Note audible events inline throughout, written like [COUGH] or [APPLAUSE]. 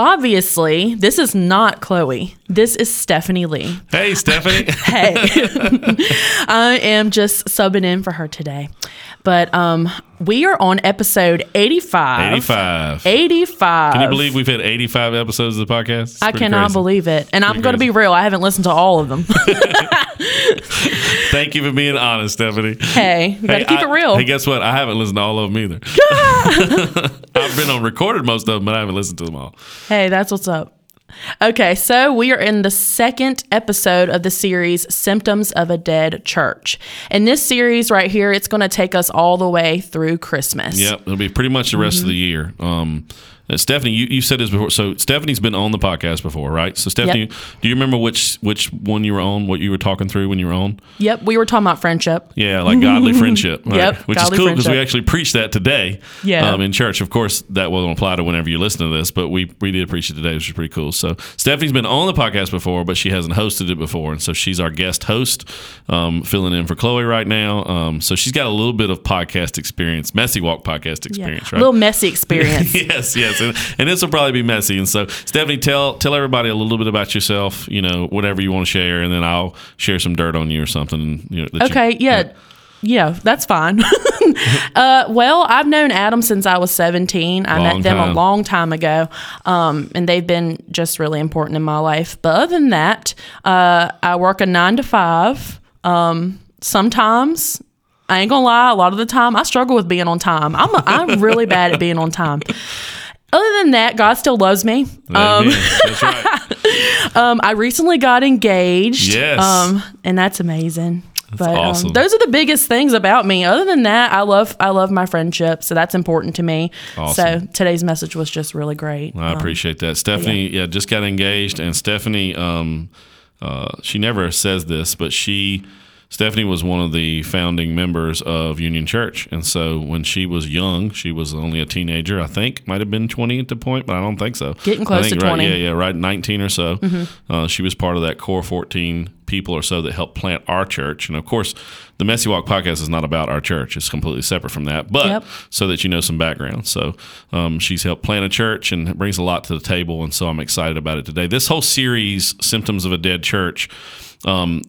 Obviously, this is not Chloe. This is Stephanie Lee. Hey, Stephanie. [LAUGHS] Hey, [LAUGHS] I am just subbing in for her today. But um, we are on episode 85. 85. 85. Can you believe we've had 85 episodes of the podcast? It's I cannot crazy. believe it. And I'm going to be real. I haven't listened to all of them. [LAUGHS] [LAUGHS] Thank you for being honest, Stephanie. hey, you got to Hey, keep I- it real. Hey, guess what? I haven't listened to all of them either. [LAUGHS] [LAUGHS] I've been on recorded most of them, but I haven't listened to them all. Hey, that's what's up. Okay, so we are in the second episode of the series Symptoms of a Dead Church. In this series right here, it's going to take us all the way through Christmas. Yep, it'll be pretty much the rest of the year. Um, uh, Stephanie, you, you said this before. So Stephanie's been on the podcast before, right? So Stephanie, Yep. do you remember which which one you were on? What you were talking through when you were on? Yep, we were talking about friendship. Yeah, like godly friendship. [LAUGHS] right? Yep, Which is cool because we actually preached that today Yeah. um, in church. Of course, that won't apply to whenever you listen to this, but we, we did preach it today, which is pretty cool. So Stephanie's been on the podcast before, but she hasn't hosted it before. And so she's our guest host, um, filling in for Chloe right now. Um, so she's got a little bit of podcast experience, Messy Walk podcast Yeah. experience, A right? little messy experience. [LAUGHS] yes, yes, and, and this will probably be messy. And so, Stephanie, tell tell everybody a little bit about yourself. You know, whatever you want to share, and then I'll share some dirt on you or something. You know, that you- Okay, yeah. Yeah, that's fine. [LAUGHS] uh, well, I've known Adam since I was 17. I Long met them a long time ago, um, and they've been just really important in my life. But other than that, uh, I work a nine to five. Um, sometimes, I ain't gonna lie, a lot of the time, I struggle with being on time. I'm, a, I'm really bad at being on time. Other than that, God still loves me. Amen. That's right. [LAUGHS] Um, I recently got engaged. Yes. Um, and that's amazing. but awesome. um, those are the biggest things about me. Other than that, I love I love my friendship, so that's important to me. Awesome. So today's message was just really great. I Um, appreciate that. Stephanie, yeah. just got engaged, and Stephanie, um, uh, she never says this, but she, Stephanie was one of the founding members of Union Church, and so when she was young, she was only a teenager. I think might have been twenty at the point, but I don't think so. Getting close think to right, 20. Yeah, yeah, right, nineteen or so. Uh, she was part of that core fourteen people or so that helped plant our church, and of course, the Messy Walk podcast is not about our church; it's completely separate from that. But Yep. so that you know some background. So um, she's helped plant a church and brings a lot to the table, and so I'm excited about it today. This whole series, "Symptoms of a Dead Church," um,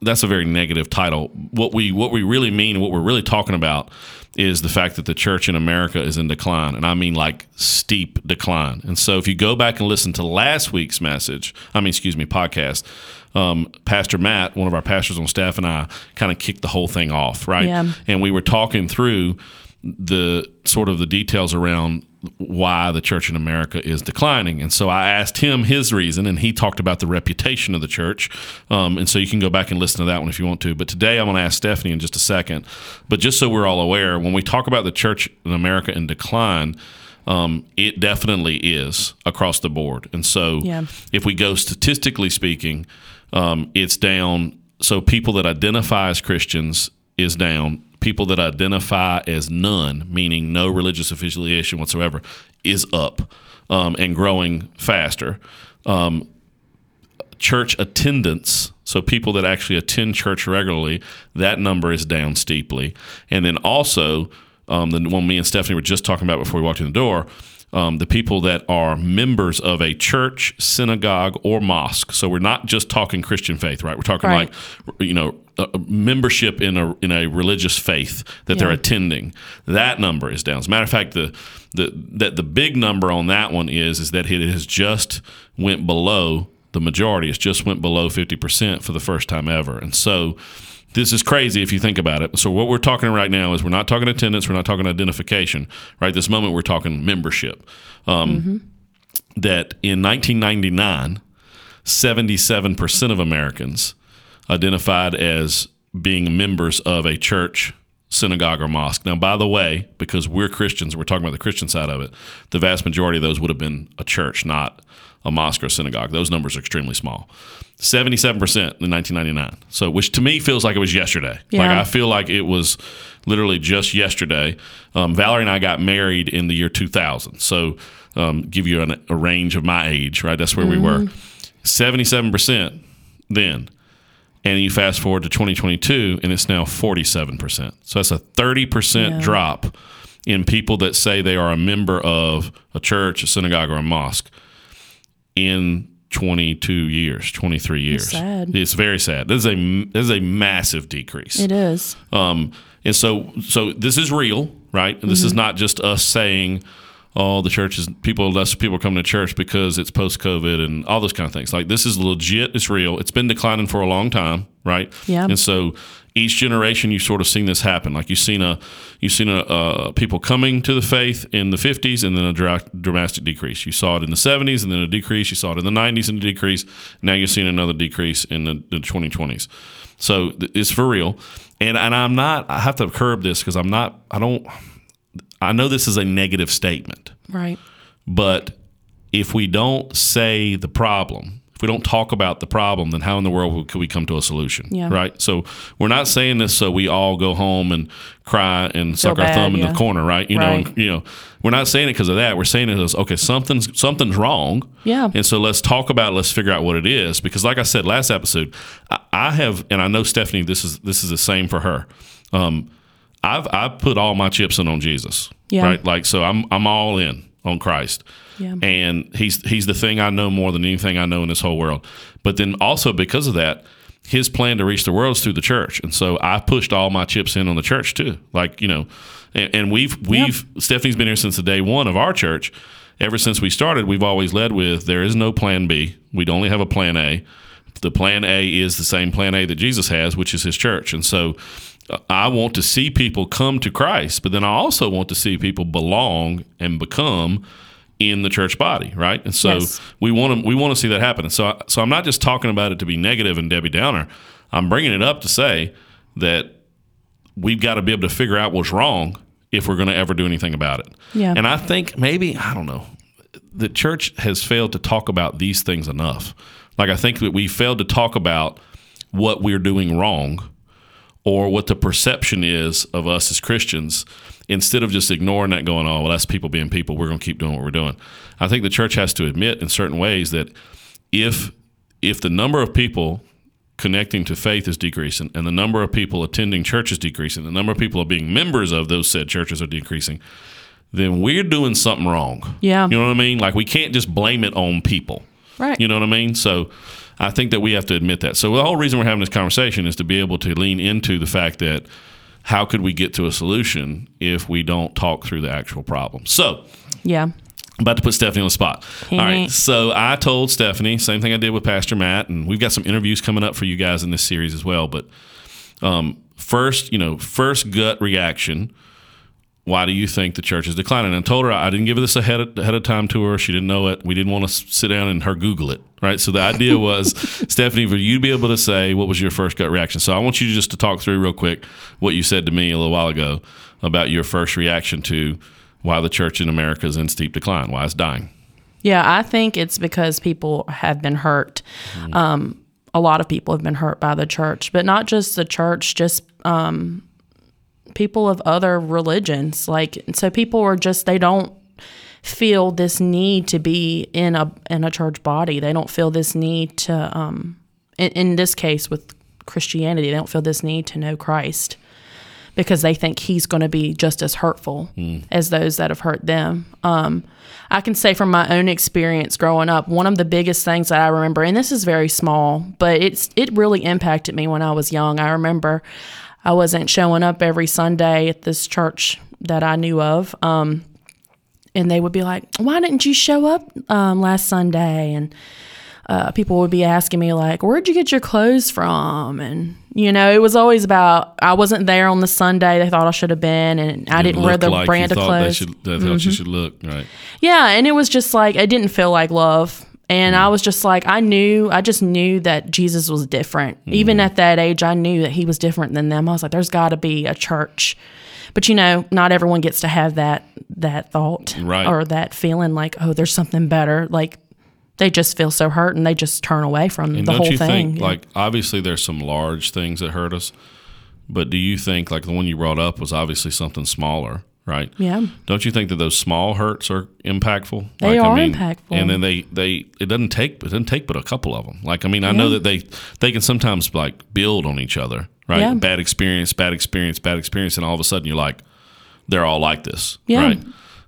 that's a very negative title. What we what we really mean, what we're really talking about, is the fact that the church in America is in decline, and I mean like steep decline. And so, if you go back and listen to last week's message, I mean, excuse me, podcast. Um, Pastor Matt, one of our pastors on staff, and I kind of kicked the whole thing off, right? Yeah. And we were talking through the sort of the details around why the church in America is declining. And so I asked him his reason, and he talked about the reputation of the church. Um, and so you can go back and listen to that one if you want to. But today I'm going to ask Stephanie in just a second. But just so we're all aware, when we talk about the church in America in decline, um, it definitely is across the board. And so Yeah. if we go statistically speaking, um, it's down. So people that identify as Christians is down. People that identify as none, meaning no religious affiliation whatsoever, is up um, and growing faster. Um, church attendance, so people that actually attend church regularly, that number is down steeply. And then also, um, the one me and Stephanie were just talking about before we walked in the door, um, the people that are members of a church, synagogue, or mosque. So we're not just talking Christian faith, right? We're talking Right. like, you know, membership in a in a religious faith that they're attending. That number is down. As a matter of fact, the the that the big number on that one is is that it has just went below the majority. It's just went below fifty percent for the first time ever, and so. This is crazy if you think about it. So what we're talking right now is we're not talking attendance, we're not talking identification. Right, this moment we're talking membership. Um, That in 1999, 77% of Americans identified as being members of a church, synagogue or mosque. Now, by the way, because we're Christians, we're talking about the Christian side of it, the vast majority of those would have been a church, not a mosque or a synagogue. Those numbers are extremely small. 77% in 1999. So, which to me feels like it was yesterday. Yeah. Like, I feel like it was literally just yesterday. Um, Valerie and I got married in the year 2000. So, um, give you an, a range of my age, right? That's where we were. 77% then. And you fast forward to 2022, and it's now 47%. So that's a 30% Yeah. drop in people that say they are a member of a church, a synagogue, or a mosque in 22 years, 23 years. sad. It's very sad. This is a this is a massive decrease. It is. Um, and so, so this is real, right? And this is not just us saying, "Oh, the church is people less people are coming to church because it's post COVID and all those kind of things." Like this is legit. It's real. It's been declining for a long time, right? Yeah. And so, each generation you've sort of seen this happen. Like you've seen a you've seen a uh, people coming to the faith in the 50s and then a dra- dramatic decrease. You saw it in the 70s and then a decrease. You saw it in the 90s and a decrease. Now you're seeing another decrease in the, the 2020s. So th- it's for real. And and I'm not. I have to curb this because I'm not. I don't. I know this is a negative statement, Right. but if we don't say the problem, we don't talk about the problem, then how in the world could we come to a solution? Yeah. Right. So we're not saying this so we all go home and cry and suck our bad, thumb in the corner, right? You know, and, you know, we're not saying it because of that. We're saying it as okay, something's something's wrong. Yeah. And so let's talk about it. Let's figure out what it is because, like I said last episode, I, I have, and I know Stephanie. This is this is the same for her. Um, I've I've put all my chips in on Jesus. Yeah. Right. Like so, I'm I'm all in on Christ. Yeah. And he's he's the thing I know more than anything I know in this whole world. But then also because of that, his plan to reach the world is through the church, and so I pushed all my chips in on the church too. Like you know, and, and we've we've Stephanie's been here since the day one of our church. Ever since we started, we've always led with there is no plan B. We'd only have a plan A. The plan A is the same plan A that Jesus has, which is his church. And so uh, I want to see people come to Christ, but then I also want to see people belong and become in the church body, right? And so Yes. we want to we want to see that happen. And so so I'm not just talking about it to be negative and Debbie Downer. I'm bringing it up to say that we've got to be able to figure out what's wrong if we're going to ever do anything about it. Yeah. And I think maybe I don't know. The church has failed to talk about these things enough. Like I think that we failed to talk about what we're doing wrong or what the perception is of us as Christians instead of just ignoring that going oh well that's people being people we're going to keep doing what we're doing. I think the church has to admit in certain ways that if if the number of people connecting to faith is decreasing and the number of people attending church is decreasing, the number of people are being members of those said churches are decreasing, then we're doing something wrong. Yeah. You know what I mean? Like we can't just blame it on people. Right. You know what I mean? So I think that we have to admit that. So the whole reason we're having this conversation is to be able to lean into the fact that how could we get to a solution if we don't talk through the actual problem? So Yeah. I'm about to put Stephanie on the spot. All right. So I told Stephanie, same thing I did with Pastor Matt, and we've got some interviews coming up for you guys in this series as well. But um, first, you know, first gut reaction. Why do you think the church is declining? And I told her I didn't give her this ahead of, ahead of time to her. She didn't know it. We didn't want to sit down and her Google it, right? So the idea [LAUGHS] was, Stephanie, for you to be able to say what was your first gut reaction. So I want you just to talk through real quick what you said to me a little while ago about your first reaction to why the church in America is in steep decline, why it's dying. Yeah, I think it's because people have been hurt. Um, a lot of people have been hurt by the church, but not just the church, just um, people of other religions. Like, so people are just, they don't feel this need to be in a in a church body. They don't feel this need to um in, in this case with Christianity, they don't feel this need to know Christ because they think he's going to be just as hurtful as those that have hurt them. Um, I can say from my own experience growing up, one of the biggest things that I remember, and this is very small, but it's it really impacted me when I was young. I remember I wasn't showing up every Sunday at this church that I knew of. Um, and they would be like, "Why didn't you show up um, last Sunday?" And uh, people would be asking me like, "Where'd you get your clothes from?" And you know, it was always about I wasn't there on the Sunday they thought I should have been, and I didn't wear the like brand of thought they clothes. Mm-hmm. should- That how you should look, right? Yeah, and it was just like it didn't feel like love. And I was just like, I knew, I just knew that Jesus was different. Mm. Even at that age, I knew that he was different than them. I was like, there's got to be a church. But you know, not everyone gets to have that that thought Right. or that feeling like, oh, there's something better. Like they just feel so hurt and they just turn away from And the don't whole you thing. think, like, obviously there's some large things that hurt us, but do you think, like, the one you brought up was obviously something smaller, right? yeah. Don't you think that those small hurts are impactful? They like, are impactful. And then they, they it doesn't take it doesn't take but a couple of them. Like I mean, I know that they they can sometimes like build on each other, right? Yeah. Bad experience, bad experience, bad experience, and all of a sudden you're like, they're all like this, Yeah. right?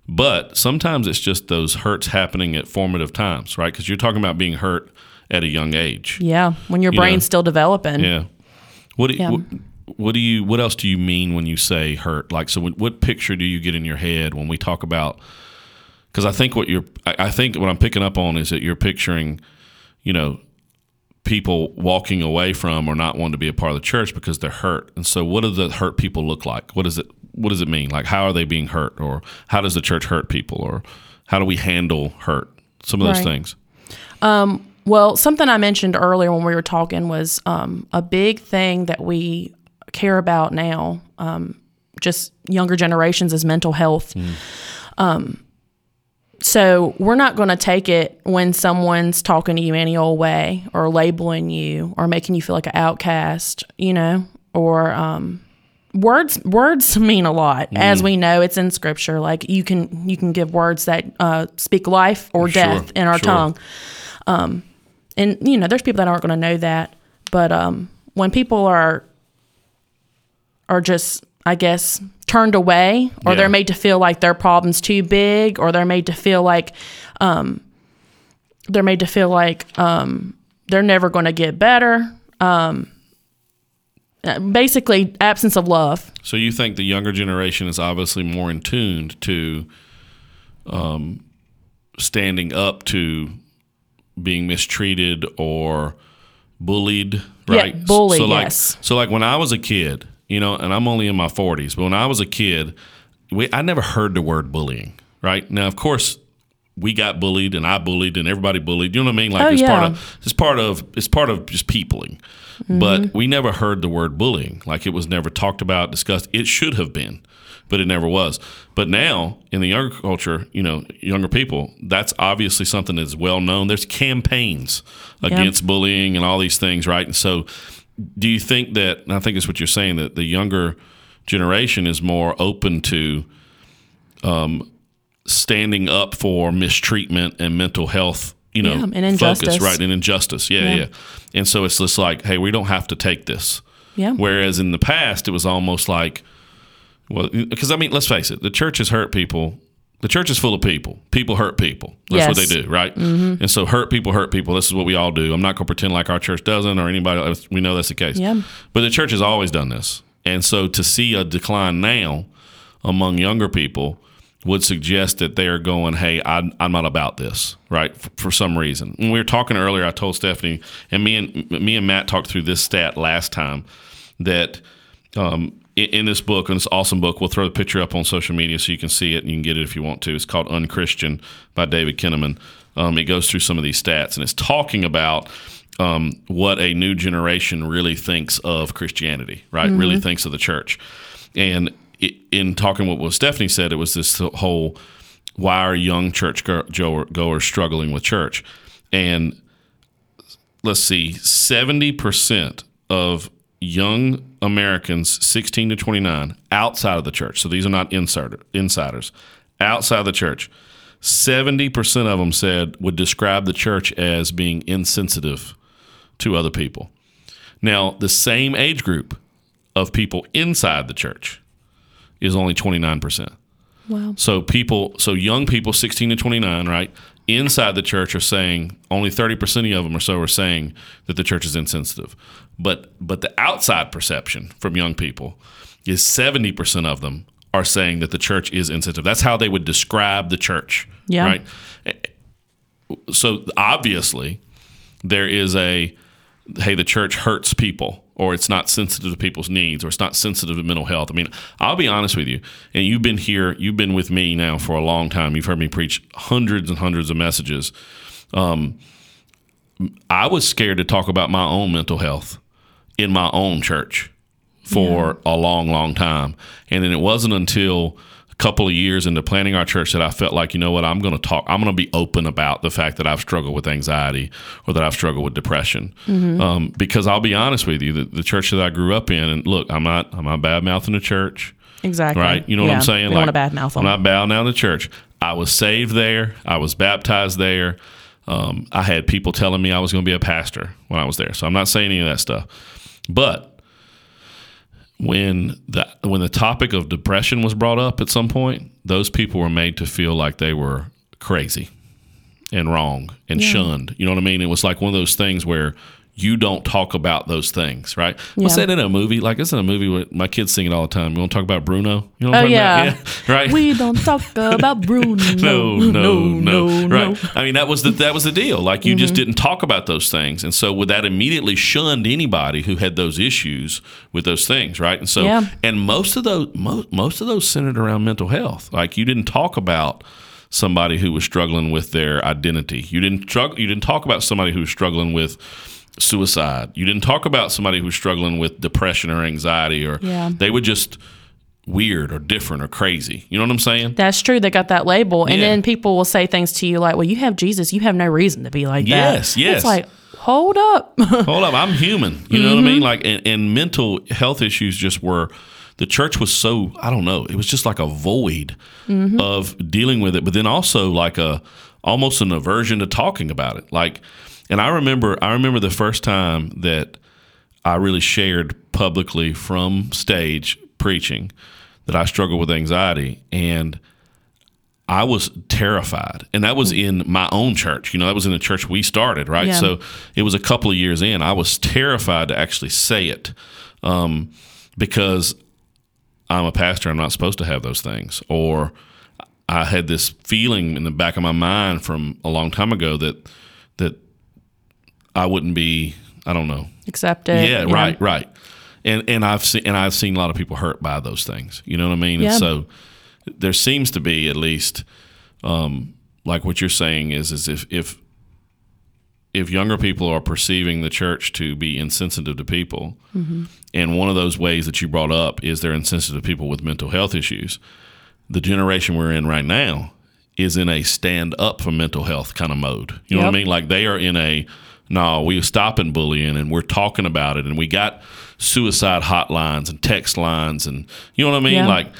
But sometimes it's just those hurts happening at formative times, right? Because you're talking about being hurt at a young age. Yeah. When your You know, brain's still developing. Yeah. What do, Yeah. what, what do you what else do you mean when you say hurt? Like so, what, what picture do you get in your head when we talk about? Because I think what you're I, I think what I'm picking up on is that you're picturing, you know, people walking away from or not wanting to be a part of the church because they're hurt. And so, what do the hurt people look like? What does it What does it mean? Like, how are they being hurt, or how does the church hurt people, or how do we handle hurt? Some of those Right. things. Well, something I mentioned earlier when we were talking was um, a big thing that we care about now, um, just younger generations, is mental health. Um, so we're not going to take it when someone's talking to you any old way or labeling you or making you feel like an outcast, you know, or um, words words [LAUGHS] mean a lot. As we know it's in scripture. Like you can you can give words that uh, speak life or Sure, death in our sure. tongue. Um, and you know there's people that aren't going to know that. But um, when people are are just i guess turned away or Yeah. they're made to feel like their problem's too big or they're made to feel like um, they're made to feel like um, they're never going to get better um, basically absence of love So you think the younger generation is obviously more in tuned to um, standing up to being mistreated or bullied, Yeah, right? bullied, So like, yes. so like when I was a kid, you know, and I'm only in my 40s, but when I was a kid, we, I never heard the word bullying, right? Now, of course, we got bullied and I bullied and everybody bullied. You know what I mean? Like Oh, it's part of it's part of it's part of just peopling. Mm-hmm. But we never heard the word bullying. Like it was never talked about, discussed. It should have been, but it never was. But now in the younger culture, you know, younger people, that's obviously something that's well known. There's campaigns against bullying and all these things, right? And so do you think that and I think it's what you're saying that the younger generation is more open to um, standing up for mistreatment and mental health, you know, Yeah, and focus, injustice. right? And injustice. Yeah, Yeah. yeah, And so it's just like, hey, we don't have to take this. yeah Whereas in the past, it was almost like, well, because I mean, let's face it, the church has hurt people. The church is full of people. People hurt people. That's what they do, right? And so hurt people hurt people. This is what we all do. I'm not going to pretend like our church doesn't or anybody else. We know that's the case. Yeah. But the church has always done this. And so to see a decline now among younger people would suggest that they are going, hey, I, I'm not about this, right? f- for some reason. When we were talking earlier, I told Stephanie, and me and me and Matt talked through this stat last time that um, in, this book, in this awesome book, we'll throw the picture up on social media so you can see it and you can get it if you want to. It's called Unchristian by David Kinnaman. Um, it goes through some of these stats and it's talking about um, what a new generation really thinks of Christianity, right? Really thinks of the church. And i in talking what, what Stephanie said, it was this whole why are young church go- goer- goers struggling with church? And let's see, 70% of young Americans 16 to 29 outside of the church, so these are not insider, insiders, outside of the church, 70% of them said would describe the church as being insensitive to other people. Now, the same age group of people inside the church is only 29%. wow So people, so young people, sixteen to twenty nine, right, inside the church are saying only thirty percent of them or so are saying that the church is insensitive, but but the outside perception from young people is seventy percent of them are saying that the church is insensitive. That's how they would describe the church, Yeah. right? So obviously, there is a hey, the church hurts people, or it's not sensitive to people's needs, or it's not sensitive to mental health. I mean, I'll be honest with you, and you've been here, you've been with me now for a long time. You've heard me preach hundreds and hundreds of messages um, I was scared to talk about my own mental health in my own church for a long, long time. And then it wasn't until couple of years into planning our church that I felt like, you know what, I'm going to talk, I'm going to be open about the fact that I've struggled with anxiety or that I've struggled with depression. Um, because I'll be honest with you, the, the church that I grew up in, and look, I'm not, I'm not bad mouthing the church. Exactly. Right. You know what I'm saying? Want to bad mouth I'm not bowing down the church. I was saved there. I was baptized there. Um, I had people telling me I was going to be a pastor when I was there. So I'm not saying any of that stuff. But when the when the topic of depression was brought up at some point, those people were made to feel like they were crazy and wrong and shunned. You know what I mean? It was like one of those things where you don't talk about those things, right? What's Yeah. that in a movie? Like it's in a movie where my kids sing it all the time. You want to talk about Bruno? You know what I'm Oh, yeah. [LAUGHS] Yeah. Right. We don't talk about [LAUGHS] Bruno. no, no, no, no, Right. I mean, that was the that was the deal. Like you just mm-hmm. didn't talk about those things, and so with that immediately shunned anybody who had those issues with those things, right? And so, Yeah. and most of those most most of those centered around mental health. Like you didn't talk about somebody who was struggling with their identity. You didn't struggle. You didn't talk about somebody who was struggling with suicide. You didn't talk about somebody who's struggling with depression or anxiety, or Yeah. they were just weird or different or crazy. You know what I'm saying? That's true. They got that label, and Yeah. then people will say things to you like, "Well, you have Jesus. You have no reason to be like that." Yes, yes. It's like, hold up. [LAUGHS] Hold up, I'm human. You know what I mean? Mm-hmm. Like, and, and mental health issues just were. The church was so I don't know. It was just like a void mm-hmm. of dealing with it, but then also like a almost an aversion to talking about it. Like, and I remember I remember the first time that I really shared publicly from stage preaching that I struggled with anxiety and I was terrified. And that was in my own church. You know, that was in the church we started, right? Yeah. So it was a couple of years in. I was terrified to actually say it um, because I'm a pastor. I'm not supposed to have those things. Or I had this feeling in the back of my mind from a long time ago that that I wouldn't be, I don't know, Accepted. yeah, know? right, right. And and I've seen and I've seen a lot of people hurt by those things. You know what I mean? Yeah. And so there seems to be at least um, like what you're saying is is if if if younger people are perceiving the church to be insensitive to people, Mm-hmm. and one of those ways that you brought up is they're insensitive to people with mental health issues. The generation we're in right now is in a stand up for mental health kind of mode. You know what I mean? Like they are in a no, we're stopping bullying and we're talking about it and we got suicide hotlines and text lines and you know what I mean? Yeah. Like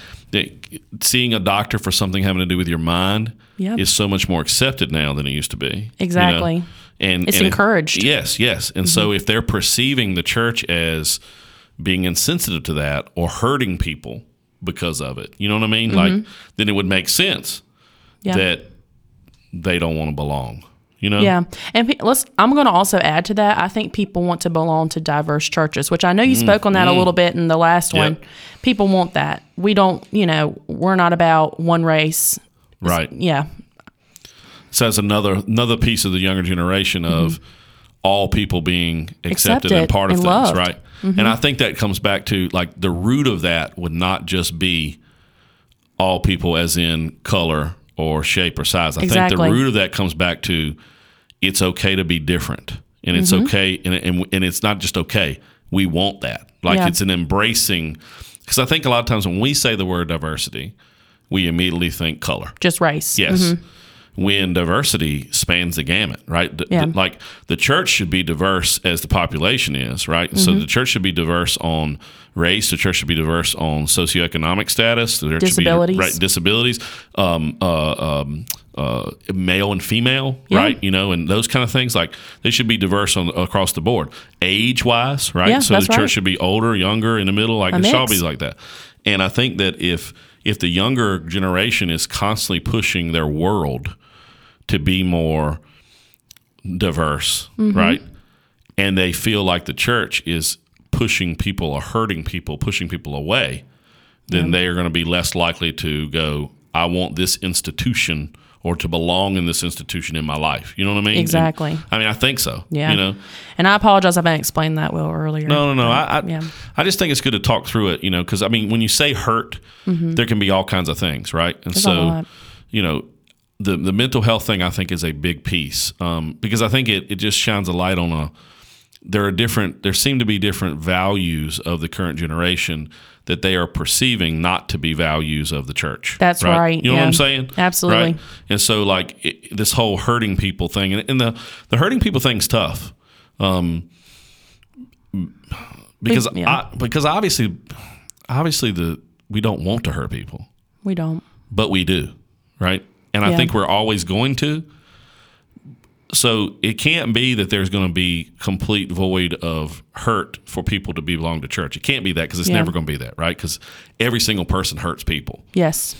seeing a doctor for something having to do with your mind Yep. is so much more accepted now than it used to be. you know? Exactly. And It's and encouraged. Mm-hmm. yes, yes. And so if they're perceiving the church as being insensitive to that or hurting people because of it, you know what I mean? Like then it would make sense Mm-hmm. Yeah. that they don't want to belong. You know? Yeah, and let's. I'm going to also add to that. I think people want to belong to diverse churches, which I know you mm, spoke on that a mm. little bit in the last Mm, Yep. one. People want that. We don't. You know, we're not about one race. Right. Yeah, So that's another another piece of the younger generation mm-hmm. of all people being accepted, and part of and things, loved. right? Mm-hmm. And I think that comes back to like the root of that would not just be all people as in color or shape or size. I think the root of that comes back to it's okay to be different. And it's Mm-hmm. okay and, and and it's not just okay. We want that. Like Yeah. it's an embracing because I think a lot of times when we say the word diversity, we immediately think color. just race. Yes. When diversity spans the gamut, right? D- Yeah. like the church should be diverse as the population is, right? Mm-hmm. So the church should be diverse on race. The church should be diverse on socioeconomic status. The church Disabilities. Should be, right, disabilities, um, uh, um, uh, male and female, Yeah. right? You know, and those kind of things. Like they should be diverse on across the board, age wise, right? Yeah, so the church right. should be older, younger, in the middle. Like A it should mix. be like that. And I think that if if the younger generation is constantly pushing their world to be more diverse, Mm-hmm. right? And they feel like the church is pushing people or hurting people, pushing people away, then they are going to be less likely to go, I want this institution or to belong in this institution in my life. You know what I mean? Exactly. And- I mean, I think so. Yeah. You know? And I apologize if I didn't explain that well earlier. No, no, no. I, I, Yeah. I just think it's good to talk through it, you know, because I mean, when you say hurt, there can be all kinds of things, right? And Mm-hmm. a so, you know, the the mental health thing I think is a big piece um, because I think it it just shines a light on a there are different there seem to be different values of the current generation that they are perceiving not to be values of the church. That's right, You know what. I'm saying? Absolutely. Right? And so like it, this whole hurting people thing and, and the the hurting people thing's tough. Um because yeah. I, because obviously obviously the we don't want to hurt people We don't. but we do, right? And I think we're always going to. So it can't be that there's going to be complete void of hurt for people to belong to church. It can't be that because it's Yeah. never going to be that, right? Because every single person hurts people. Yes.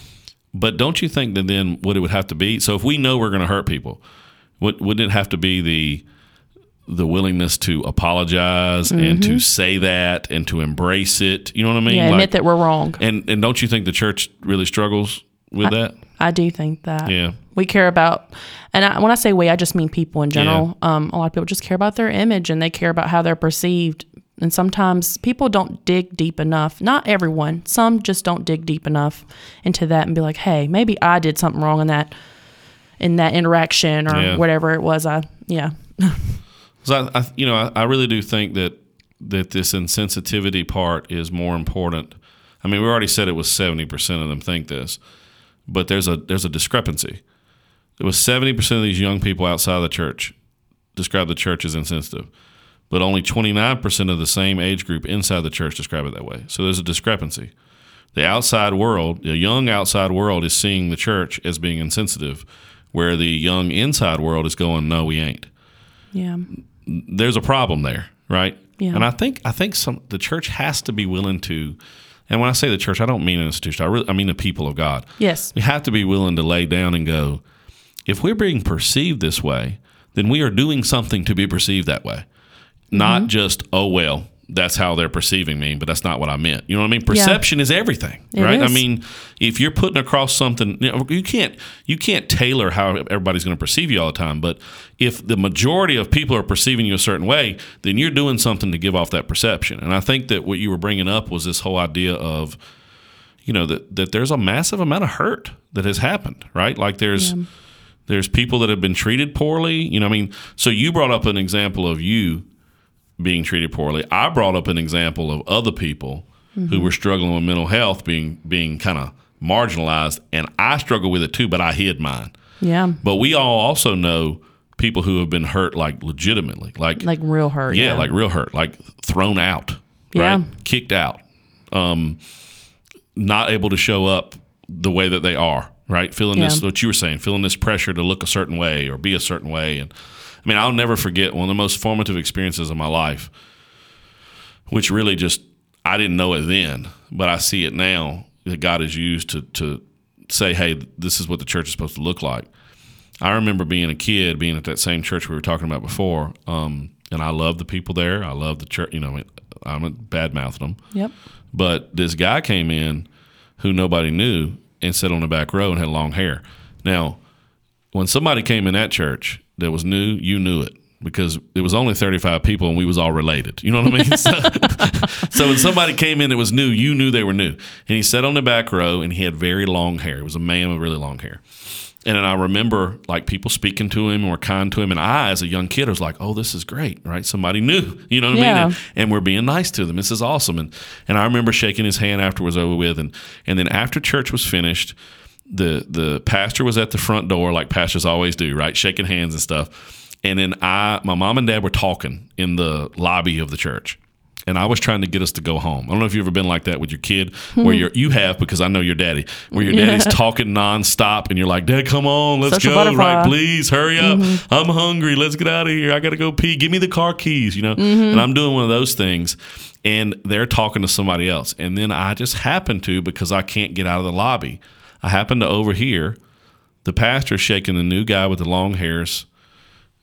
But don't you think that then what it would have to be? So if we know we're going to hurt people, would, wouldn't it have to be the the willingness to apologize and to say that and to embrace it? You know what I mean? Mm-hmm. Yeah. Like- admit that we're wrong. and and don't you think the church really struggles with that? I do think that. Yeah. We care about, and I, when I say we, I just mean people in general. Um, a lot of people just care about their image and they care about how they're perceived. And sometimes people don't dig deep enough. Not everyone. Some just don't dig deep enough into that and be like, "Hey, maybe I did something wrong in that, in that interaction or Yeah. whatever it was." I yeah, [LAUGHS] So I, I you know, I, I really do think that that this insensitivity part is more important. I mean, we already said it was seventy percent of them think this, but there's a there's a discrepancy. It was seventy percent of these young people outside of the church describe the church as insensitive, but only twenty nine percent of the same age group inside the church describe it that way. So there's a discrepancy. The outside world, the young outside world, is seeing the church as being insensitive, where the young inside world is going, "No, we ain't." yeah, there's a problem there, right? Yeah. And I think I think some the church has to be willing to, and when I say the church, I don't mean an institution. I really I mean the people of God. yes, We have to be willing to lay down and go. If we're being perceived this way, then we are doing something to be perceived that way, not Mm-hmm. just oh well. That's how they're perceiving me, but that's not what I meant. You know what I mean? Perception is everything, right? I mean, if you're putting across something, you, know, you can't you can't tailor how everybody's going to perceive you all the time. But if the majority of people are perceiving you a certain way, then you're doing something to give off that perception. And I think that what you were bringing up was this whole idea of, you know, that that there's a massive amount of hurt that has happened, right? Like there's there's people that have been treated poorly. You know, I mean, so you brought up an example of you being treated poorly. I brought up an example of other people who were struggling with mental health being being kind of marginalized, and I struggle with it too, but I hid mine. yeah, But we all also know people who have been hurt like legitimately, like, like real hurt. yeah, like real hurt, like thrown out, Yeah. right, kicked out, um, not able to show up the way that they are, right, feeling this what you were saying, feeling this pressure to look a certain way or be a certain way, and I mean, I'll never forget one of the most formative experiences of my life, which really just I didn't know it then, but I see it now that God has used to to say, hey, this is what the church is supposed to look like. I remember being a kid, being at that same church we were talking about before, um, and I loved the people there. I loved the church. You know, I'm bad mouthing them, Yep. but this guy came in who nobody knew and sat on the back row and had long hair. Now, when somebody came in that church that was new, you knew it because it was only 35 people and we was all related. You know what I mean? [LAUGHS] so, so when somebody came in that was new, you knew they were new. And he sat on the back row and he had very long hair. It was a man with really long hair. And then I remember like people speaking to him and were kind to him. And I, as a young kid, was like, oh, this is great, right? Somebody new, [LAUGHS] you know what I mean? And, and we're being nice to them. This is awesome. And and I remember shaking his hand after it was over with. And and then after church was finished, the the pastor was at the front door, like pastors always do, right? Shaking hands and stuff. And then I, my mom and dad were talking in the lobby of the church. And I was trying to get us to go home. I don't know if you've ever been like that with your kid, where hmm. you're you have because I know your daddy, where your daddy's [LAUGHS] talking nonstop, and you're like, "Dad, come on, let's Social go, butterfly. right? Please hurry up. Mm-hmm. I'm hungry. Let's get out of here. I gotta go pee. Give me the car keys, you know." And mm-hmm. I'm doing one of those things, and they're talking to somebody else, and then I just happen to because I can't get out of the lobby, I happen to overhear the pastor shaking the new guy with the long hairs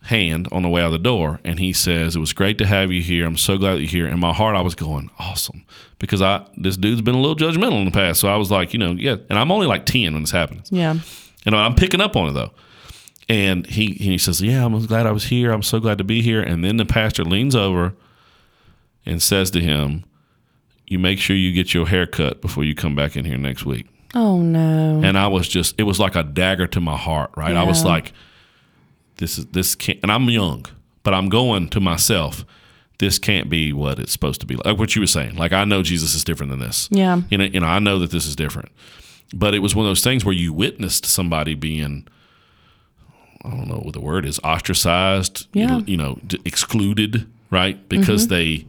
hand on the way out the door and he says it was great to have you here. I'm so glad you're here. In my heart i was going awesome because i this dude's been a little judgmental in the past. So i was like you know yeah and i'm only like 10 when this happens. Yeah. and i'm picking up on it though. And he he says yeah i'm glad i was here. I'm so glad to be here. And then the pastor leans over and says to him you make sure you get your hair cut before you come back in here next week. Oh no. and I was just it was like a dagger to my heart, right? I was like, this is this can't, and I'm young, but I'm going to myself. This can't be what it's supposed to be like. What you were saying, like I know Jesus is different than this. Yeah. you know, you know, I know that this is different, but it was one of those things where you witnessed somebody being. I don't know what the word is ostracized, Yeah. you know, d- excluded, right? Because they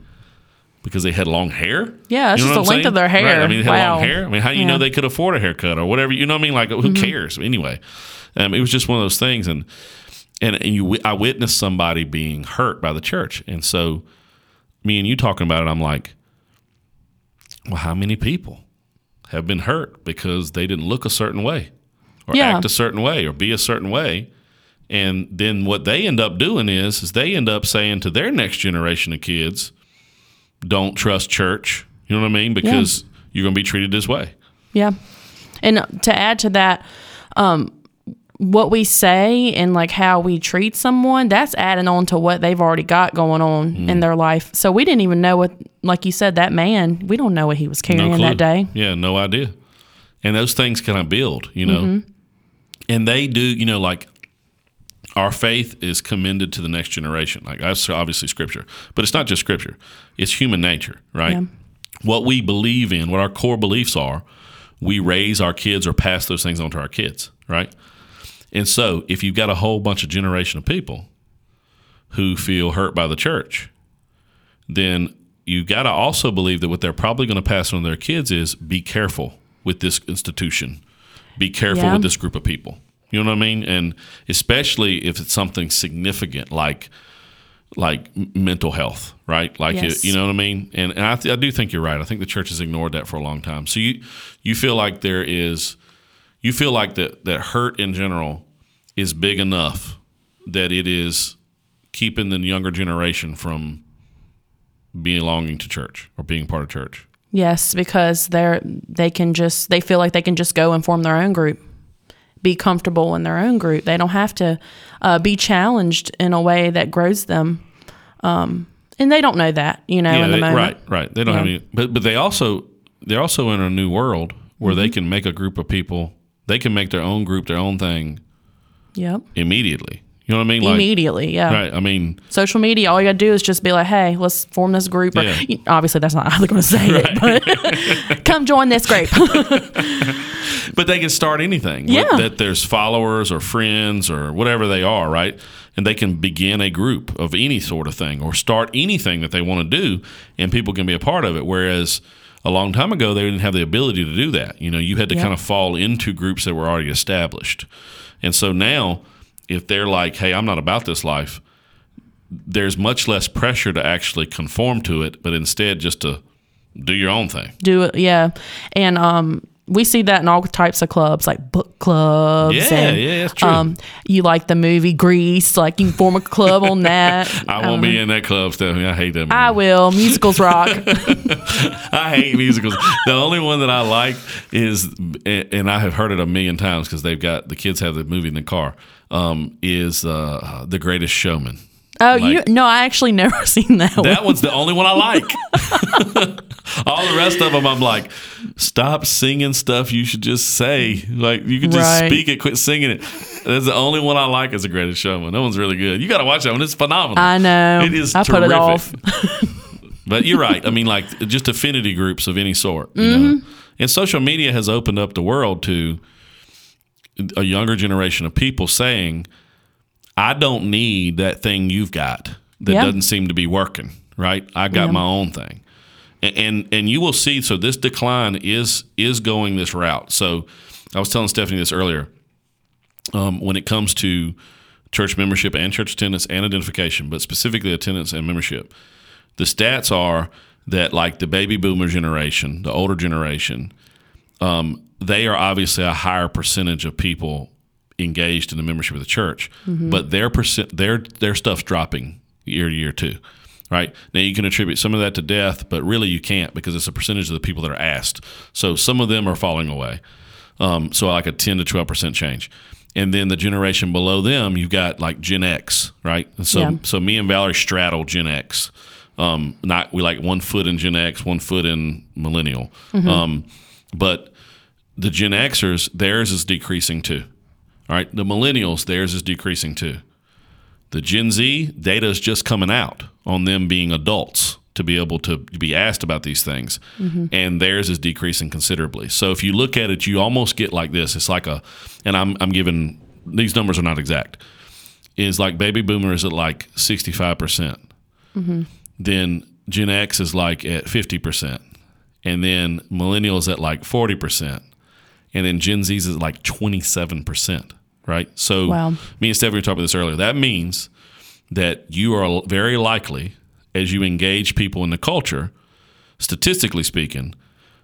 because they had long hair. Mm-hmm. Yeah, it's You know just the length of their hair. Right. I mean, they had Wow. long hair. I mean, how do you know Yeah. Mm-hmm. they could afford a haircut or whatever? You know what I mean? Like, who cares? Anyway, um, it was just one of those things, and and and you, I witnessed somebody being hurt by the church, and so me and you talking about it, I'm like, well, how many people have been hurt because they didn't look a certain way, or Yeah. act a certain way, or be a certain way? And then what they end up doing is, is they end up saying to their next generation of kids, "Don't trust church." You know what I mean? Because you're going to be treated this way. Yeah. And to add to that, um, what we say and like how we treat someone, that's adding on to what they've already got going on Mm. in their life. So we didn't even know what, like you said, that man, we don't know what he was carrying that day. Yeah, no idea. And those things kind of build, you know. Mm-hmm. And they do, you know, like our faith is commended to the next generation. Like that's obviously scripture, but it's not just scripture. It's human nature, right? Yeah. What we believe in, what our core beliefs are, we raise our kids or pass those things on to our kids, right? And so, if you've got a whole bunch of generation of people who feel hurt by the church, then you got to also believe that what they're probably going to pass on to their kids is be careful with this institution, be careful Yeah. with this group of people. You know what I mean? And especially if it's something significant like like mental health, right? Like Yes. you, you know what I mean? And, and I, th- I do think you're right. I think the church has ignored that for a long time. So you you feel like there is you feel like that that hurt in general is big enough that it is keeping the younger generation from belonging to church or being part of church. Yes, because they're they can just they feel like they can just go and form their own group, be comfortable in their own group. They don't have to uh, be challenged in a way that grows them, um, and they don't know that you know in the they- moment. right, right. They don't have any, but but they also they're also in a new world where Mm-hmm. they can make a group of people. They can make their own group, their own thing Yep, immediately. You know what I mean? Like, immediately. Yeah, right. I mean, social media. All you gotta do is just be like, "Hey, let's form this group." Or, Yeah. Obviously, that's not how they're going to say it, but [LAUGHS] come join this group. [LAUGHS] but they can start anything. Yeah. That there's followers or friends or whatever they are, right? And they can begin a group of any sort of thing or start anything that they want to do, and people can be a part of it. Whereas a long time ago, they didn't have the ability to do that. You know, you had to Yeah. kind of fall into groups that were already established. And so now, if they're like, hey, I'm not about this life, there's much less pressure to actually conform to it, but instead just to do your own thing. do it, yeah, and um. We see that in all types of clubs, like book clubs. Yeah, and, yeah, that's true. Um, you like the movie Grease, like you can form a club on that. [LAUGHS] I won't be in that club, Stephanie. I hate that. Movie. I will. Musicals rock. [LAUGHS] I hate musicals. the only one that I like is, and I have heard it a million times because they've got the kids have the movie in the car. Um, is uh, the Greatest Showman. Oh, Like- you no, I actually [LAUGHS] never seen that, one. That one's the only one I like. [LAUGHS] [LAUGHS] All the rest of them, I'm like, stop singing stuff you should just say. Like you can just Right. speak it, quit singing it. That's the only one I like is the Greatest Showman. That one's really good. You got to watch that one. It's phenomenal. I know. It is I put it terrific. off. But you're right. I mean, like just affinity groups of any sort. You? Mm-hmm. And social media has opened up the world to a younger generation of people saying, "I don't need that thing you've got that Yeah. doesn't seem to be working." Right? I got Yeah. my own thing, and, and and you will see. So this decline is is going this route. So I was telling Stephanie this earlier. Um, when it comes to church membership and church attendance and identification, but specifically attendance and membership, the stats are that like the baby boomer generation, the older generation, um, they are obviously a higher percentage of people engaged in the membership of the church, but their percent their their stuff's dropping year to year too. Right now, you can attribute some of that to death, but really you can't because it's a percentage of the people that are asked. So some of them are falling away. Um, so like a ten to twelve percent change, and then the generation below them, you've got like Gen X, right? And so Yeah. so me and Valerie straddle Gen X. Um, not we like one foot in Gen X, one foot in millennial. Um, but the Gen Xers, theirs is decreasing too. All right. The millennials, theirs is decreasing too. The Gen Z data is just coming out on them being adults to be able to be asked about these things, mm-hmm. and theirs is decreasing considerably. So if you look at it, you almost get like this. It's like a, and I'm I'm giving these numbers are not exact. Is like baby boomer is at like sixty five percent, mm-hmm. then Gen X is like at fifty percent, and then millennials at like forty percent, and then Gen Z's is like twenty seven percent. Right. So Wow. me and Stephanie talked about this earlier. That means that you are very likely, as you engage people in the culture, statistically speaking,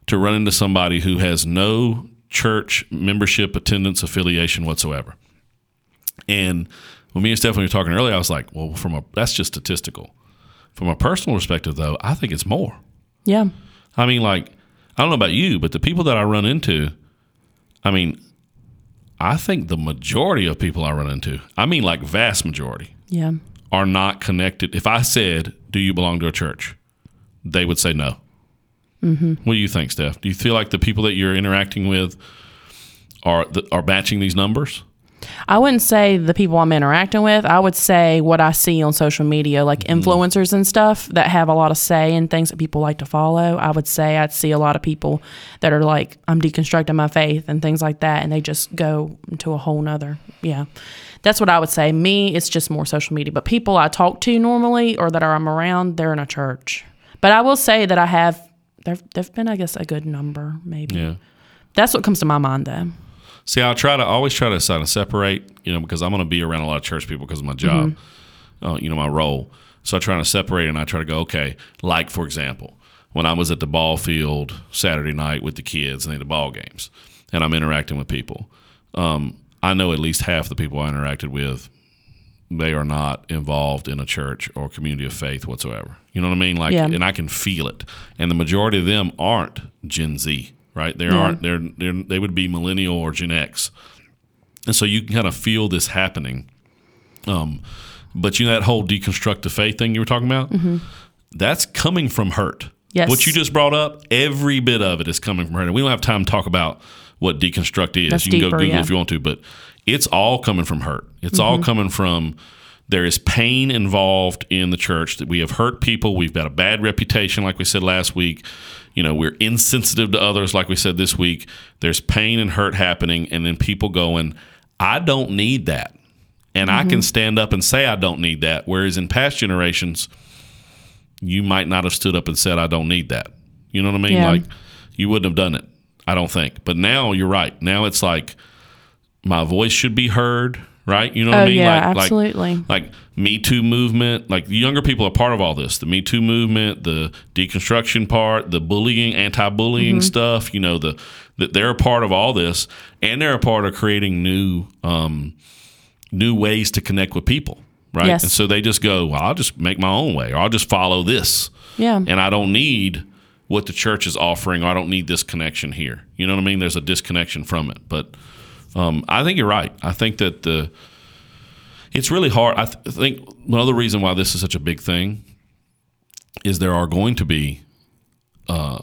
to run into somebody who has no church membership, attendance, affiliation whatsoever. And when me and Stephanie were talking earlier, I was like, well, from a that's just statistical. From a personal perspective, though, I think it's more. Yeah. I mean, like, I don't know about you, but the people that I run into, I mean, I think the majority of people I run into, I mean, like, vast majority, Yeah. are not connected. If I said, "Do you belong to a church?" they would say no. Mm-hmm. What do you think, Steph? Do you feel like the people that you're interacting with are are matching these numbers? I wouldn't say the people I'm interacting with. I would say what I see on social media, like mm-hmm. influencers and stuff that have a lot of say in things that people like to follow. I would say I'd see a lot of people that are like, I'm deconstructing my faith and things like that. And they just go into a whole nother. Yeah. That's what I would say. Me, it's just more social media. But people I talk to normally or that I'm around, they're in a church. But I will say that I have, there, there've been, I guess, a good number, maybe. Yeah. That's what comes to my mind, though. See, I try to always try to kind of separate, you know, because I'm going to be around a lot of church people because of my job, uh, you know, my role. So I try to separate and I try to go, okay, like for example, when I was at the ball field Saturday night with the kids and they had the ball games, and I'm interacting with people, um, I know at least half the people I interacted with, they are not involved in a church or community of faith whatsoever. You know what I mean? Like, Yeah. and I can feel it. And the majority of them aren't Gen Z, right? They aren't. They're, they're they would be millennial or Gen X, and so you can kind of feel this happening. Um, but you know that whole deconstruct the faith thing you were talking about, that's coming from hurt. Yes. What you just brought up, every bit of it is coming from hurt. And we don't have time to talk about what deconstruct is. That's you can deeper, go Google yeah. if you want to, but it's all coming from hurt. It's all coming from there is pain involved in the church that we have hurt people. We've got a bad reputation, like we said last week. You know, we're insensitive to others, like we said this week. There's pain and hurt happening, and then people going, I don't need that. And I can mm-hmm. stand up and say, I don't need that. Whereas in past generations, you might not have stood up and said, I don't need that. You know what I mean? Yeah. Like, you wouldn't have done it, I don't think. But now you're right. Now it's like, my voice should be heard, right? You know what Oh, I mean? yeah, like, absolutely. Like, like Me Too movement, like the younger people are part of all this. The Me Too movement, the deconstruction part, the bullying, anti-bullying Mm-hmm. stuff. You know, the that they're a part of all this, and they're a part of creating new, um, new ways to connect with people, right? Yes. And so they just go, well, I'll just make my own way, or I'll just follow this Yeah. and I don't need what the church is offering, or I don't need this connection here. You know what I mean? There's a disconnection from it. But um, I think you're right. I think that the it's really hard. I th- think another reason why this is such a big thing is there are going to be uh,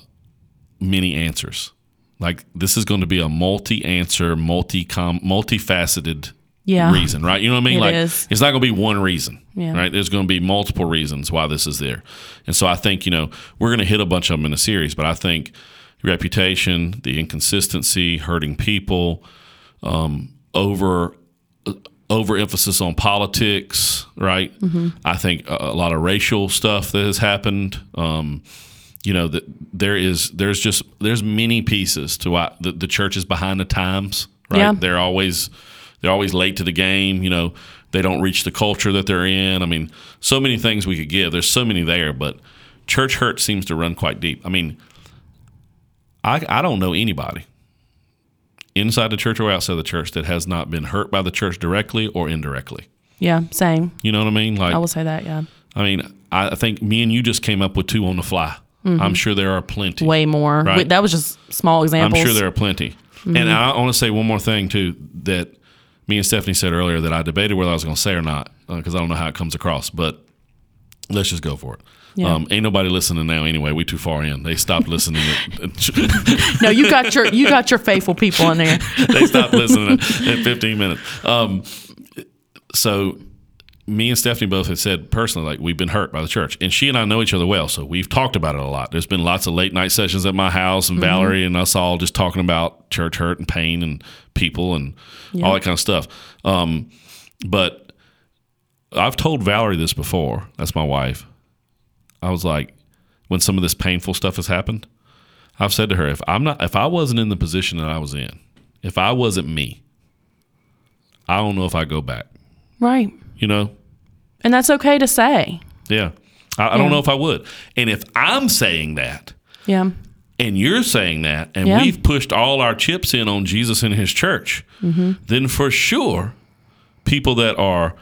many answers. Like this is going to be a multi-answer, multi-com, multifaceted Yeah. reason, right? You know what I mean? It like is. it's not going to be one reason, Yeah. right? There's going to be multiple reasons why this is there, and so I think you know we're going to hit a bunch of them in the series, but I think reputation, the inconsistency, hurting people, um, over overemphasis on politics, right? Mm-hmm. I think a, a lot of racial stuff that has happened. Um, you know that there is there's just there's many pieces to why the, the church is behind the times, right? Yeah. They're always they're always late to the game. You know they don't reach the culture that they're in. I mean, so many things we could give. There's so many there, but church hurt seems to run quite deep. I mean, I I don't know anybody inside the church or outside the church that has not been hurt by the church directly or indirectly. Yeah. Same. You know what I mean? Like I will say that. Yeah. I mean, I think me and you just came up with two on the fly. I'm sure there are plenty. Mm-hmm. Way more. Right. Wait, That was just small examples. I'm sure there are plenty. And I want to say one more thing too that me and Stephanie said earlier that I debated whether I was going to say or not because I don't know how it comes across. But let's just go for it. Yeah. Um, ain't nobody listening now anyway. We too far in. They stopped listening. [LAUGHS] No, you got your you got your faithful people in there. [LAUGHS] they stopped listening at, at 15 minutes. Um, so me and Stephanie both have said personally, like we've been hurt by the church, and she and I know each other well, so we've talked about it a lot. There's been lots of late night sessions at my house, and Valerie and us all just talking about church hurt and pain and people and all that kind of stuff. Um, but I've told Valerie this before. That's my wife. I was like, when some of this painful stuff has happened, I've said to her, if I'm not, if I wasn't in the position that I was in, if I wasn't me, I don't know if I go back. Right. You know, And that's okay to say. yeah. I, I don't know if I would. And if I'm saying that, Yeah. and you're saying that, and Yeah. we've pushed all our chips in on Jesus and His church, mm-hmm. then for sure, people that are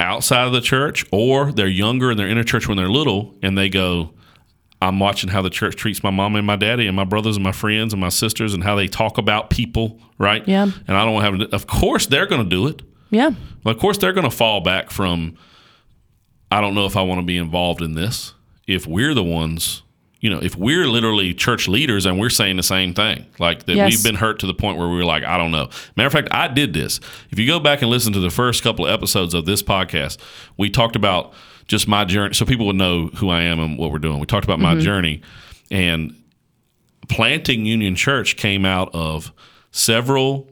outside of the church or they're younger and they're in a church when they're little, and they go, I'm watching how the church treats my mom and my daddy and my brothers and my friends and my sisters and how they talk about people, right? Yeah. And I don't want to have. Of course, they're going to do it. Yeah. Well, of course, they're going to fall back from, I don't know if I want to be involved in this. If we're the ones, you know, if we're literally church leaders and we're saying the same thing, like that Yes. we've been hurt to the point where we were like, I don't know. Matter of fact, I did this. If you go back and listen to the first couple of episodes of this podcast, we talked about just my journey so people would know who I am and what we're doing. We talked about my mm-hmm. journey and planting Union Church came out of several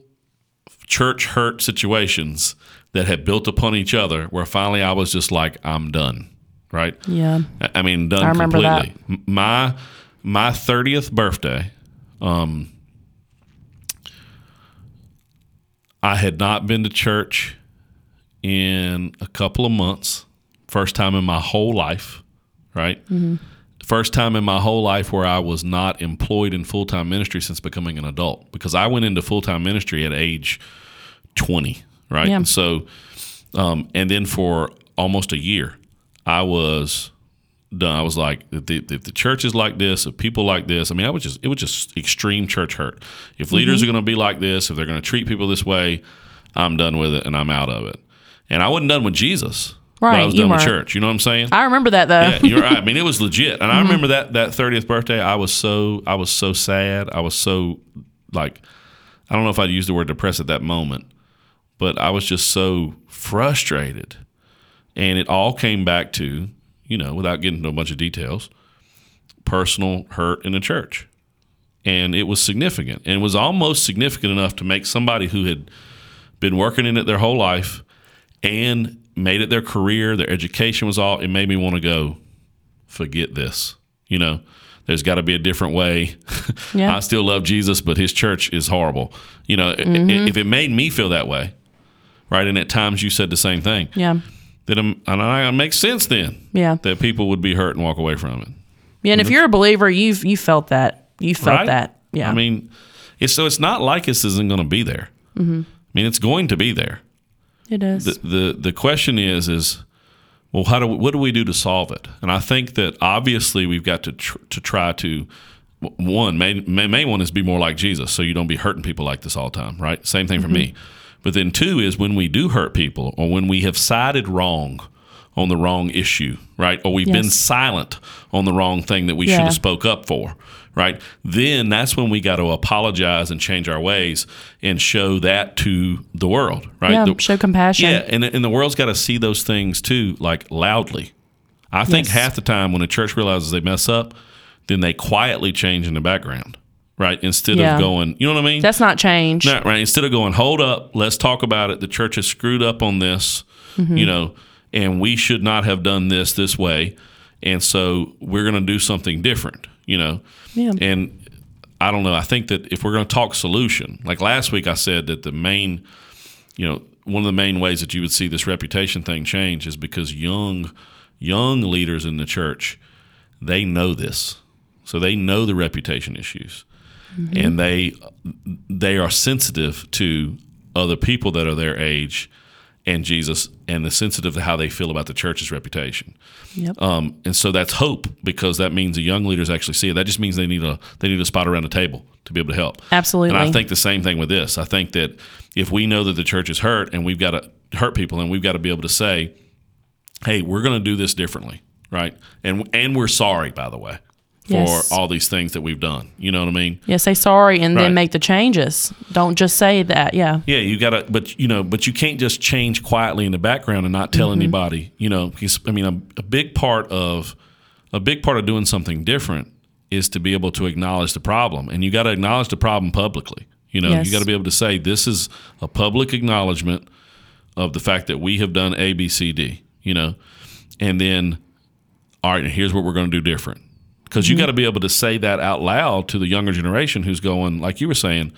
church hurt situations that had built upon each other where finally I was just like I'm done right Yeah. I- mean done I remember completely M- my my 30th birthday um I had not been to church in a couple of months first time in my whole life right first time in my whole life where I was not employed in full time ministry since becoming an adult because I went into full time ministry at age 20, right? Yeah. And so, um, and then for almost a year, I was done. I was like, if the, if the church is like this, if people like this, I mean, I was just, it was just extreme church hurt. If leaders mm-hmm. are going to be like this, if they're going to treat people this way, I'm done with it and I'm out of it. And I wasn't done with Jesus. But I was done with church. You know what I'm saying? I remember that though. yeah, you're right. I mean, it was legit, and I mm-hmm. remember that that thirtieth birthday. I was so I was so sad. I was so like I don't know if I'd use the word depressed at that moment, but I was just so frustrated, and it all came back to you know without getting into a bunch of details, personal hurt in the church, and it was significant, and it was almost significant enough to make somebody who had been working in it their whole life and made it their career, their education was all, it made me want to go, forget this. You know, there's got to be a different way. [LAUGHS] Yeah. I still love Jesus, but his church is horrible. You know, Mm-hmm. if it made me feel that way, right? And at times you said the same thing, yeah. I'm- and I- it makes sense then Yeah. that people would be hurt and walk away from it. Yeah. And if you're a believer, you've you felt that. You felt right? that. Yeah. I mean, it's, so it's not like this isn't going to be there. Mm-hmm. I mean, it's going to be there. it is. the, the the question is is well how do we, what do we do to solve it and i think that obviously we've got to tr- to try to one main, main one is be more like jesus so you don't be hurting people like this all the time right same thing for me but then two is when we do hurt people or when we have sided wrong on the wrong issue right or we've been silent on the wrong thing that we should have spoke up for right then that's when we got to apologize and change our ways and show that to the world right yeah. The- show compassion. yeah, and, and the world's got to see those things too, like loudly. I think Yes. half the time when a church realizes they mess up, then they quietly change in the background, right? Instead Yeah. of going, you know what I mean? That's not change. No, right. Instead of going, hold up, let's talk about it. The church has screwed up on this, Mm-hmm. you know, and we should not have done this this way. And so we're going to do something different, you know. Yeah. And I don't know. I think that if we're going to talk solution, like last week I said that the main, you know, one of the main ways that you would see this reputation thing change is because young, young leaders in the church, they know this, so they know the reputation issues, and they they are sensitive to other people that are their age and Jesus, and they're sensitive to how they feel about the church's reputation. Yep. Um, and so that's hope because that means the young leaders actually see it. That just means they need a they need a spot around the table to be able to help. Absolutely. And I think the same thing with this. I think that if we know that the church is hurt and we've got to hurt people and we've got to be able to say, hey, we're going to do this differently. right? And and we're sorry, by the way, for Yes. all these things that we've done. You know what I mean? Yeah, say sorry and Right. then make the changes. Don't just say that. Yeah. Yeah, you gotta, but you know, but you can't just change quietly in the background and not tell mm-hmm. anybody. You know, because I mean, a, a big part of a big part of doing something different is to be able to acknowledge the problem, and you got to acknowledge the problem publicly. You know, Yes. you got to be able to say this is a public acknowledgement of the fact that we have done A, B, C, D. You know, and then all right, and here's what we're going to do different. Because you mm-hmm. got to be able to say that out loud to the younger generation who's going, like you were saying,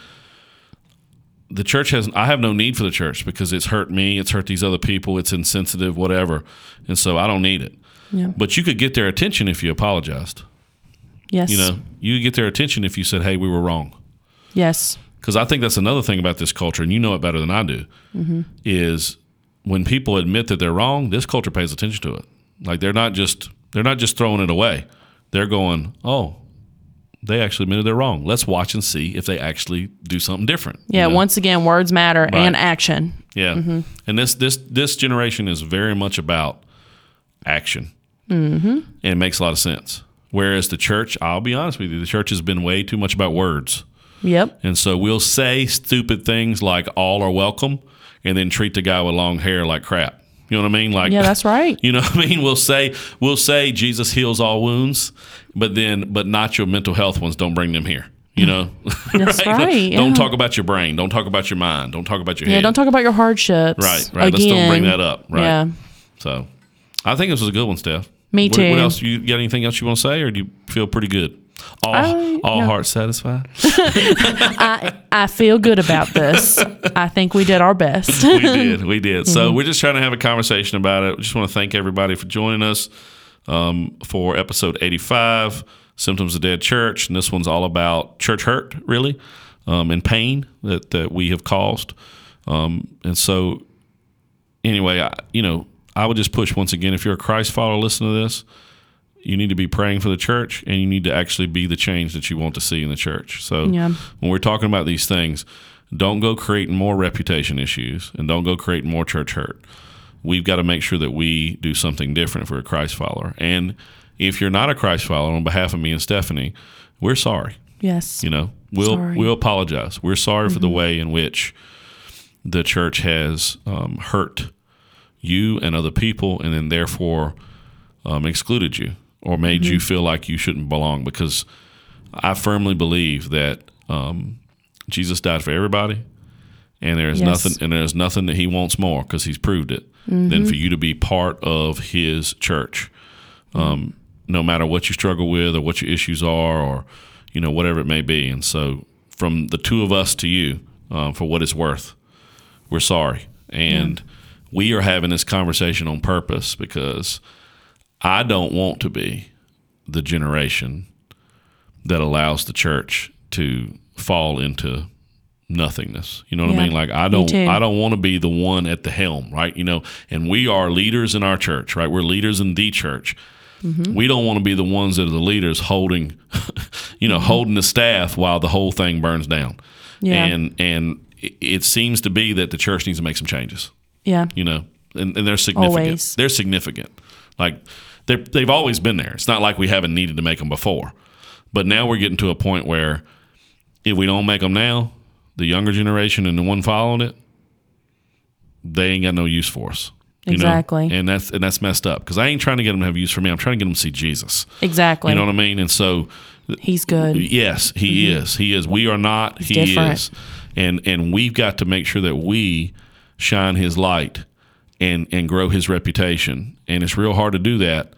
the church has I have no need for the church because it's hurt me, it's hurt these other people, it's insensitive, whatever. And so I don't need it. Yeah. But you could get their attention if you apologized. Yes. You know, you could get their attention if you said, "Hey, we were wrong." Yes. Because I think that's another thing about this culture, and you know it better than I do, mm-hmm. is when people admit that they're wrong, this culture pays attention to it. Like they're not just they're not just throwing it away. They're going, "Oh, they actually admitted they're wrong. Let's watch and see if they actually do something different." you Yeah. know? Once again, words matter and action. Yeah, Mm-hmm. and this this this generation is very much about action, mm-hmm. and it makes a lot of sense. Whereas the church, I'll be honest with you, the church has been way too much about words, Yep. and so we'll say stupid things like "all are welcome," and then treat the guy with long hair like crap. You know what I mean? Like, Yeah, that's right. [LAUGHS] You know what I mean? We'll say we'll say Jesus heals all wounds, but then but not your mental health ones. Don't bring them here. You know, [LAUGHS] That's right, Don't yeah. talk about your brain. Don't talk about your mind. Don't talk about your Yeah. head. Don't talk about your hardships. Right, right. Let's don't bring that up. Right. Yeah. So, I think this was a good one, Steph. Me What, too. what else? You got anything else you want to say, or do you feel pretty good? All, I- all no. hearts satisfied. [LAUGHS] I feel good about this. I think we did our best. we did, we did. Mm-hmm. So we're just trying to have a conversation about it. We just want to thank everybody for joining us um, for episode eighty-five, symptoms of dead church, and this one's all about church hurt, really, um, and pain that that we have caused. Um, and so, anyway, I, you know, I would just push once again. If you're a Christ follower, listen to this. You need to be praying for the church, and you need to actually be the change that you want to see in the church. So, Yeah. when we're talking about these things, don't go creating more reputation issues, and don't go creating more church hurt. We've got to make sure that we do something different if we're a Christ follower. And if you're not a Christ follower, on behalf of me and Stephanie, we're sorry. yes. You know, we'll Sorry. we'll apologize. We're sorry for the way in which the church has um, hurt you and other people, and then therefore um, excluded you or made you feel like you shouldn't belong. Because I firmly believe that um, Jesus died for everybody, and there's Yes. nothing and there's nothing that He wants more because He's proved it than for you to be part of His church. Um, no matter what you struggle with or what your issues are or you know whatever it may be. And so from the two of us to you um, for what it's worth we're sorry. And we are having this conversation on purpose because i don't want to be the generation that allows the church to fall into nothingness. You know what I mean? Like I don't. I don't want to be the one at the helm, right? You know, and we are leaders in our church, right? We're leaders in the church. Mm-hmm. We don't want to be the ones that are the leaders holding, [LAUGHS] you know, holding the staff while the whole thing burns down. Yeah. And and it- seems to be that the church needs to make some changes Yeah. you know, and, and they're significant. Always. They're significant. Like they've always been there. It's not like we haven't needed to make them before, but now we're getting to a point where if we don't make them now, the younger generation and the one following it, they ain't got no use for us. you know? Exactly. and that's and that's messed up because I ain't trying to get them to have use for me. I'm trying to get them to see Jesus. Exactly. You know what I mean? And so He's good. Yes, he mm-hmm. is. He is. We are not. he different. is. And and we've got to make sure that we shine his light and and grow his reputation. And it's real hard to do that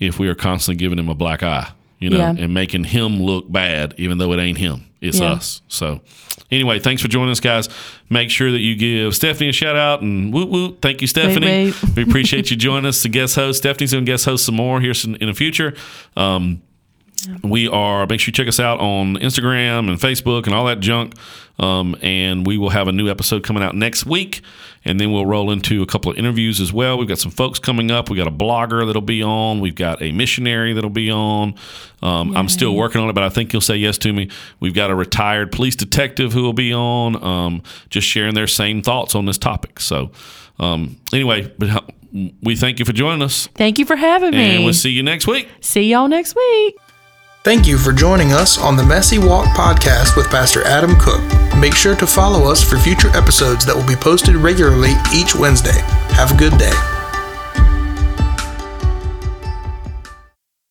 if we are constantly giving him a black eye, you know, Yeah. and making him look bad even though it ain't him. It's Yeah. us. So anyway, thanks for joining us guys. Make sure that you give Stephanie a shout out and woo woo. Thank you, Stephanie. wait. we appreciate you joining us the guest host. Stephanie's gonna guest host some more here in, in the future. Um, we are make sure you check us out on Instagram and Facebook and all that junk. Um, and we will have a new episode coming out next week, and then we'll roll into a couple of interviews as well. We've got some folks coming up. We've got a blogger that'll be on. We've got a missionary that'll be on. Um, I'm still working on it, but I think you'll say yes to me. We've got a retired police detective who will be on, um, just sharing their same thoughts on this topic. So, um, anyway, but we thank you for joining us, Thank you for having me. and we'll see you next week. See y'all next week. Thank you for joining us on the Messy Walk podcast with Pastor Adam Cook. Make sure to follow us for future episodes that will be posted regularly each Wednesday. Have a good day.